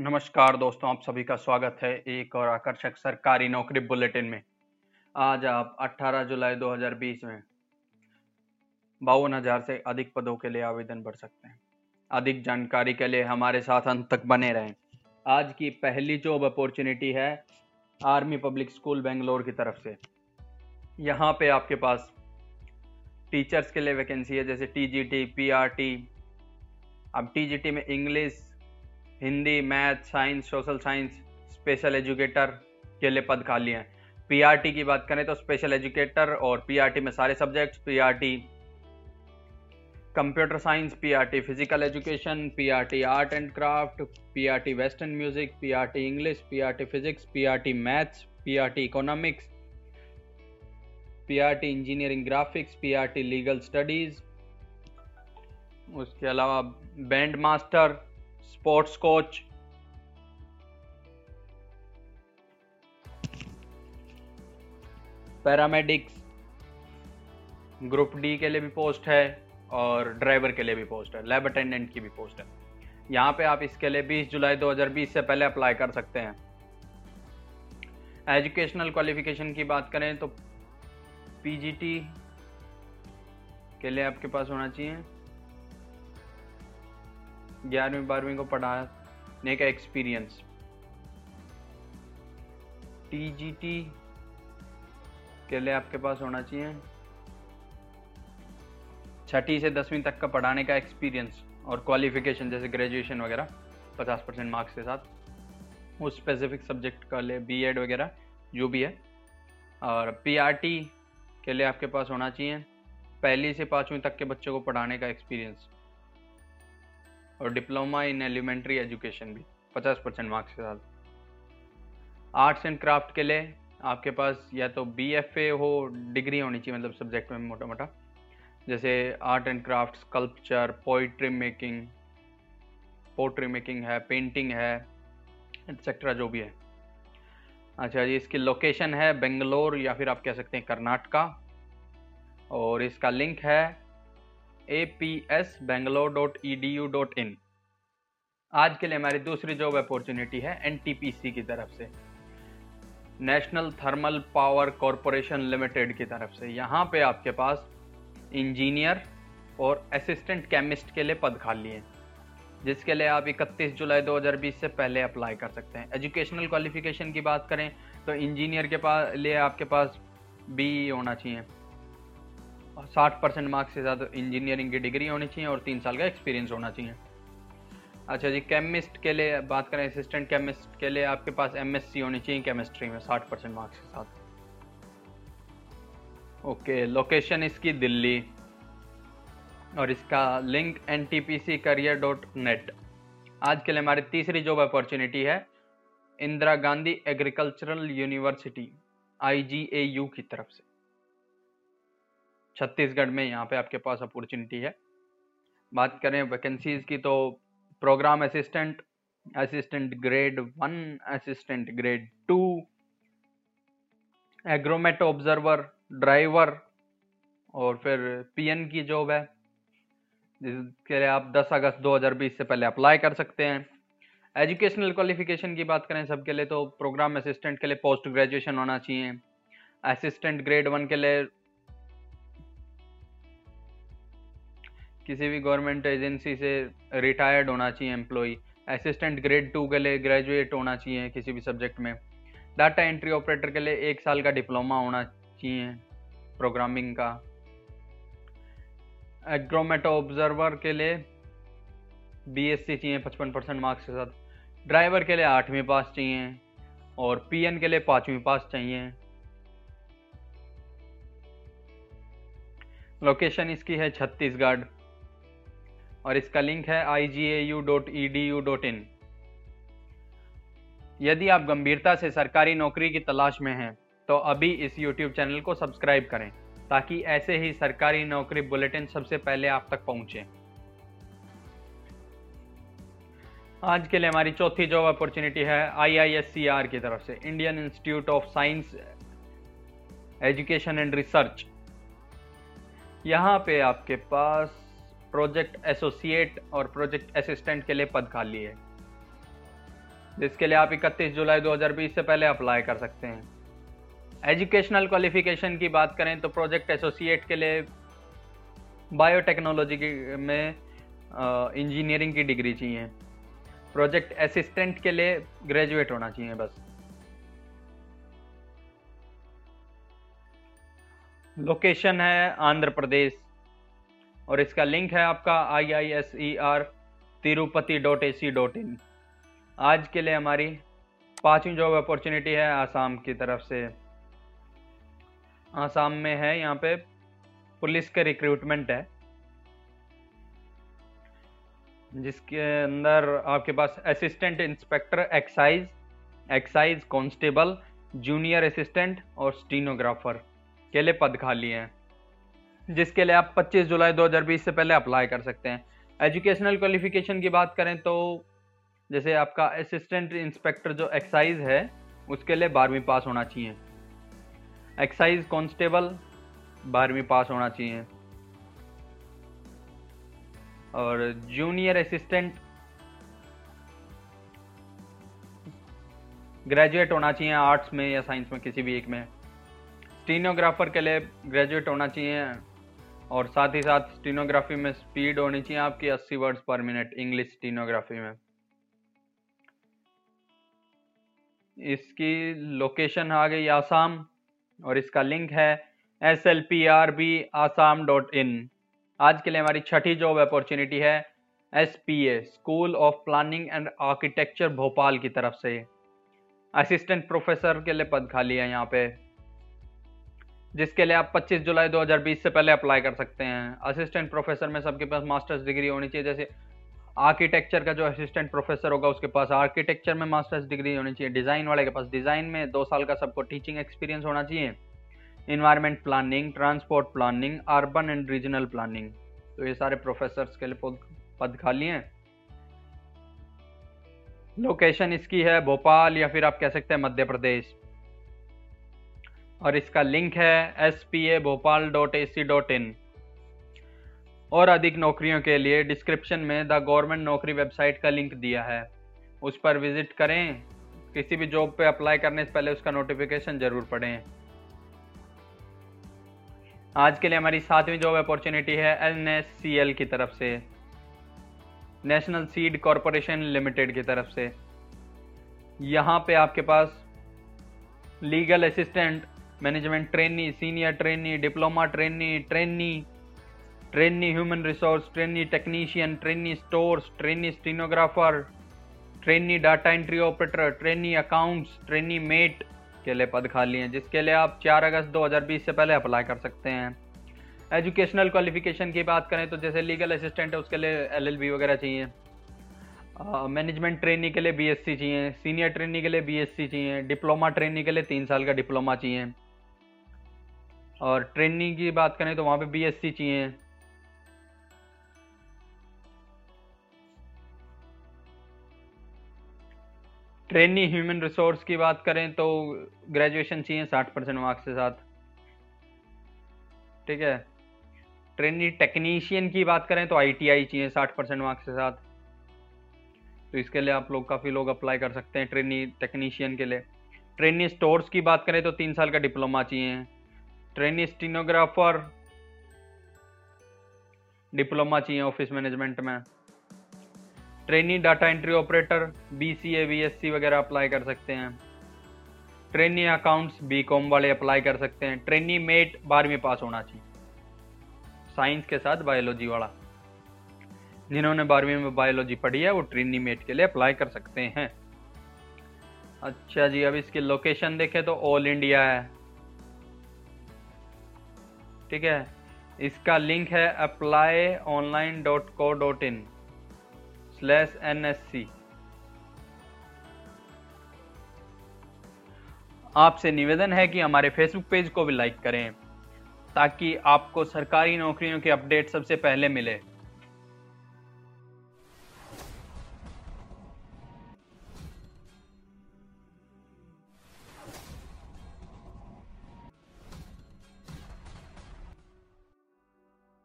नमस्कार दोस्तों, आप सभी का स्वागत है एक और आकर्षक सरकारी नौकरी बुलेटिन में। आज आप 18 जुलाई 2020 में बावन हज़ार से अधिक पदों के लिए आवेदन भर सकते हैं। अधिक जानकारी के लिए हमारे साथ अंत तक बने रहें। आज की पहली जॉब अपॉर्चुनिटी है आर्मी पब्लिक स्कूल बेंगलोर की तरफ़ से। यहाँ पे आपके पास टीचर्स के लिए वैकेंसी है, जैसे T G T P R T अब टी जी टी में English Hindi math science social science special educator के लिए पद खाली हैं पीआरटी की बात करें तो स्पेशल एजुकेटर और पीआरटी में सारे subjects PRT computer science PRT physical education PRT art and craft PRT western music PRT English PRT physics PRT maths PRT economics PRT engineering graphics PRT legal studies उसके अलावा band master sports coach paramedics group D के लिए भी post है और driver के लिए भी पोस्ट है लैब अटेंडेंट की भी पोस्ट है। यहाँ पे आप इसके लिए 20 जुलाई 2020 से पहले अप्लाई कर सकते हैं। एजुकेशनल क्वालिफिकेशन की बात करें तो पीजीटी के लिए आपके पास होना चाहिए। ग्यारहवीं, बारहवीं को पढ़ाने का एक्सपीरियंस टीजीटी के लिए आपके पास होना चाहिए। छठी से दसवीं तक का पढ़ाने का एक्सपीरियंस और क्वालिफिकेशन जैसे ग्रेजुएशन वगैरह, पचास परसेंट मार्क्स के साथ। उस स्पेसिफिक सब्जेक्ट का लिए बी एड वगैरह, जो भी है। और पीआरटी के लिए आपके पास होना चाहिए। पहली से पाँचवीं तक के बच्चों को पढ़ाने का एक्सपीरियंस और डिप्लोमा इन एलिमेंट्री एजुकेशन भी, पचास परसेंट मार्क्स के साथ। आर्ट्स एंड क्राफ्ट के लिए आपके पास या तो बी एफ़ ए हो, डिग्री होनी चाहिए मतलब सब्जेक्ट में मोटा मोटा जैसे art and craft, sculpture, poetry making, pottery making है, पेंटिंग है एक्सेट्रा जो भी है। अच्छा जी, इसकी लोकेशन है बेंगलोर या फिर आप कह सकते हैं कर्नाटका। और इसका लिंक है A P S Bangalore dot E D U dot in आज के लिए हमारी दूसरी जॉब अपॉर्चुनिटी है एन टी पी सी की तरफ़ से। National thermal power corporation limited की तरफ़ से। यहाँ पे आपके पास इंजीनियर और असिस्टेंट केमिस्ट के लिए पद खाली हैं, जिसके लिए आप 31 जुलाई 2020 से पहले अप्लाई कर सकते हैं। एजुकेशनल क्वालिफिकेशन की बात करें तो इंजीनियर के पास लिए आपके पास बी होना चाहिए। साठ परसेंट मार्क्स से ज़्यादा इंजीनियरिंग की डिग्री होनी चाहिए और तीन साल का एक्सपीरियंस होना चाहिए। अच्छा जी केमिस्ट के लिए बात करें असिस्टेंट केमिस्ट के लिए आपके पास एमएससी होनी चाहिए केमिस्ट्री में, साठ परसेंट मार्क्स के साथ। ओके लोकेशन इसकी दिल्ली और इसका link N T P C career dot net आज के लिए हमारी तीसरी जॉब अपॉर्चुनिटी है Indira Gandhi agricultural university I G A U की तरफ़ से। छत्तीसगढ़ में यहाँ पे आपके पास अपॉर्चुनिटी है। बात करें वैकेंसीज की तो program assistant assistant grade one assistant grade two agromet observer driver और फिर पीएन की जॉब है, जिसके लिए आप 10 अगस्त 2020 से पहले अप्लाई कर सकते हैं। एजुकेशनल क्वालिफिकेशन की बात करें सबके लिए तो प्रोग्राम असिस्टेंट के लिए पोस्ट ग्रेजुएशन होना चाहिए। असिस्टेंट ग्रेड वन के लिए किसी भी गवर्नमेंट एजेंसी से रिटायर्ड होना चाहिए एम्प्लॉई असिस्टेंट ग्रेड टू के लिए ग्रेजुएट होना चाहिए किसी भी सब्जेक्ट में। डाटा एंट्री ऑपरेटर के लिए एक साल का डिप्लोमा होना चाहिए प्रोग्रामिंग का। एग्रोमेटो ऑब्जर्वर के लिए बीएससी चाहिए पचपन परसेंट मार्क्स के साथ। ड्राइवर के लिए आठवीं पास चाहिए और पीएन के लिए पांचवीं पास चाहिए। लोकेशन इसकी है छत्तीसगढ़। और इसका लिंक है आई इन यदि आप गंभीरता से सरकारी नौकरी की तलाश में हैं तो अभी इस YouTube चैनल को सब्सक्राइब करें, ताकि ऐसे ही सरकारी नौकरी बुलेटिन सबसे पहले आप तक पहुँचे। आज के लिए हमारी चौथी जॉब अपॉर्चुनिटी है आईआईएससीआर की तरफ़ से Indian Institute of Science Education and Research यहाँ पे आपके पास प्रोजेक्ट एसोसिएट और प्रोजेक्ट असिस्टेंट के लिए पद खाली है। जिसके लिए आप 31 जुलाई 2020 से पहले अप्लाई कर सकते हैं। एजुकेशनल क्वालिफिकेशन की बात करें तो प्रोजेक्ट एसोसिएट के लिए बायोटेक्नोलॉजी में इंजीनियरिंग की डिग्री चाहिए। प्रोजेक्ट असिस्टेंट के लिए ग्रेजुएट होना चाहिए बस। लोकेशन है आंध्र प्रदेश। और इसका लिंक है आपका I I S E R Tirupati dot A C dot in आज के लिए हमारी पांचवी जॉब अपॉर्चुनिटी है आसाम की तरफ़ से। आसाम में है, यहाँ पे पुलिस के रिक्रूटमेंट है। जिसके अंदर आपके पास assistant inspector excise excise constable junior assistant और स्टीनोग्राफर के लिए पद खाली हैं। जिसके लिए आप 25 जुलाई 2020 से पहले अप्लाई कर सकते हैं। एजुकेशनल क्वालिफिकेशन की बात करें तो जैसे आपका असिस्टेंट इंस्पेक्टर जो एक्साइज है, उसके लिए बारहवीं पास होना चाहिए। एक्साइज कांस्टेबल बारहवीं पास होना चाहिए। और जूनियर असिस्टेंट ग्रेजुएट होना चाहिए आर्ट्स में या साइंस में, किसी भी एक में। स्टीनोग्राफर के लिए ग्रेजुएट होना चाहिए। और साथ ही साथ स्टीनोग्राफी में स्पीड होनी चाहिए आपकी 80 वर्ड्स पर मिनट, इंग्लिश स्टीनोग्राफी में। इसकी लोकेशन आ गई आसाम, और इसका लिंक है S L P R B Assam dot in. आज के लिए हमारी छठी जॉब अपॉर्चुनिटी है S P A school of planning and architecture, Bhopal की तरफ़ से। असिस्टेंट प्रोफेसर के लिए पद खाली है यहाँ पे। जिसके लिए आप 25 जुलाई 2020 से पहले अप्लाई कर सकते हैं। असिस्टेंट प्रोफेसर में सबके पास मास्टर्स डिग्री होनी चाहिए। जैसे आर्किटेक्चर का जो असिस्टेंट प्रोफेसर होगा, उसके पास आर्किटेक्चर में मास्टर्स डिग्री होनी चाहिए। डिज़ाइन वाले के पास डिज़ाइन में दो साल का सबको टीचिंग एक्सपीरियंस होना चाहिए। Environment planning transport planning urban and regional planning तो ये सारे प्रोफेसर के लिए पद खाली हैं। लोकेशन इसकी है भोपाल या फिर आप कह सकते हैं मध्य प्रदेश। और इसका लिंक है S P A Bhopal dot A C dot in और अधिक नौकरियों के लिए डिस्क्रिप्शन में द गवर्नमेंट नौकरी वेबसाइट का लिंक दिया है। उस पर विज़िट करें। किसी भी जॉब पे अप्लाई करने से पहले उसका नोटिफिकेशन ज़रूर पढ़ें। आज के लिए हमारी सातवीं जॉब अपॉर्चुनिटी है एन एस सी एल की तरफ़ से। नेशनल सीड कॉरपोरेशन लिमिटेड की तरफ़ से। यहाँ पे आपके पास legal assistant management trainee senior trainee diploma trainee trainee trainee human resource trainee technician trainee stores trainee stenographer trainee data entry operator trainee accounts trainee mate के लिए पद खाली हैं, जिसके लिए आप 4 अगस्त 2020 से पहले अप्लाई कर सकते हैं। एजुकेशनल क्वालिफिकेशन की बात करें तो जैसे लीगल असिस्टेंट है, उसके लिए एलएलबी वगैरह चाहिए। मैनेजमेंट ट्रेनिंग के लिए बीएससी चाहिए सीनियर ट्रेनिंग के लिए बीएससी चाहिए डिप्लोमा ट्रेनिंग के लिए तीन साल का डिप्लोमा चाहिए। और ट्रेनिंग की बात करें तो वहाँ पे बीएससी चाहिए। ट्रेनी ह्यूमन रिसोर्स की बात करें तो ग्रेजुएशन चाहिए साठ परसेंट मार्क्स के साथ। ठीक है? ट्रेनी टेक्नीशियन की बात करें तो आईटीआई चाहिए साठ परसेंट मार्क्स के साथ। तो इसके लिए आप लोग काफ़ी लोग अप्लाई कर सकते हैं ट्रेनी टेक्नीशियन के लिए। ट्रेनी स्टोर्स की बात करें तो तीन साल का डिप्लोमा चाहिए। ट्रेनी स्टीनोग्राफर, डिप्लोमा चाहिए ऑफ़िस मैनेजमेंट में। Trainee data entry operator B C A B S C वगैरह अप्लाई कर सकते हैं। ट्रेनी अकाउंट्स बी कॉम वाले अप्लाई कर सकते हैं। ट्रेनी मेट बारहवीं पास होना चाहिए। साइंस के साथ बायोलॉजी वाला। जिन्होंने बारहवीं में बायोलॉजी पढ़ी है, वो ट्रेनी मेट के लिए अप्लाई कर सकते हैं। अच्छा जी, अब इसकी लोकेशन देखें तो ऑल इंडिया है। ठीक है? इसका लिंक है apply online dot co dot in slash N S C आपसे निवेदन है कि हमारे फेसबुक पेज को भी लाइक करें, ताकि आपको सरकारी नौकरियों के अपडेट सबसे पहले मिले।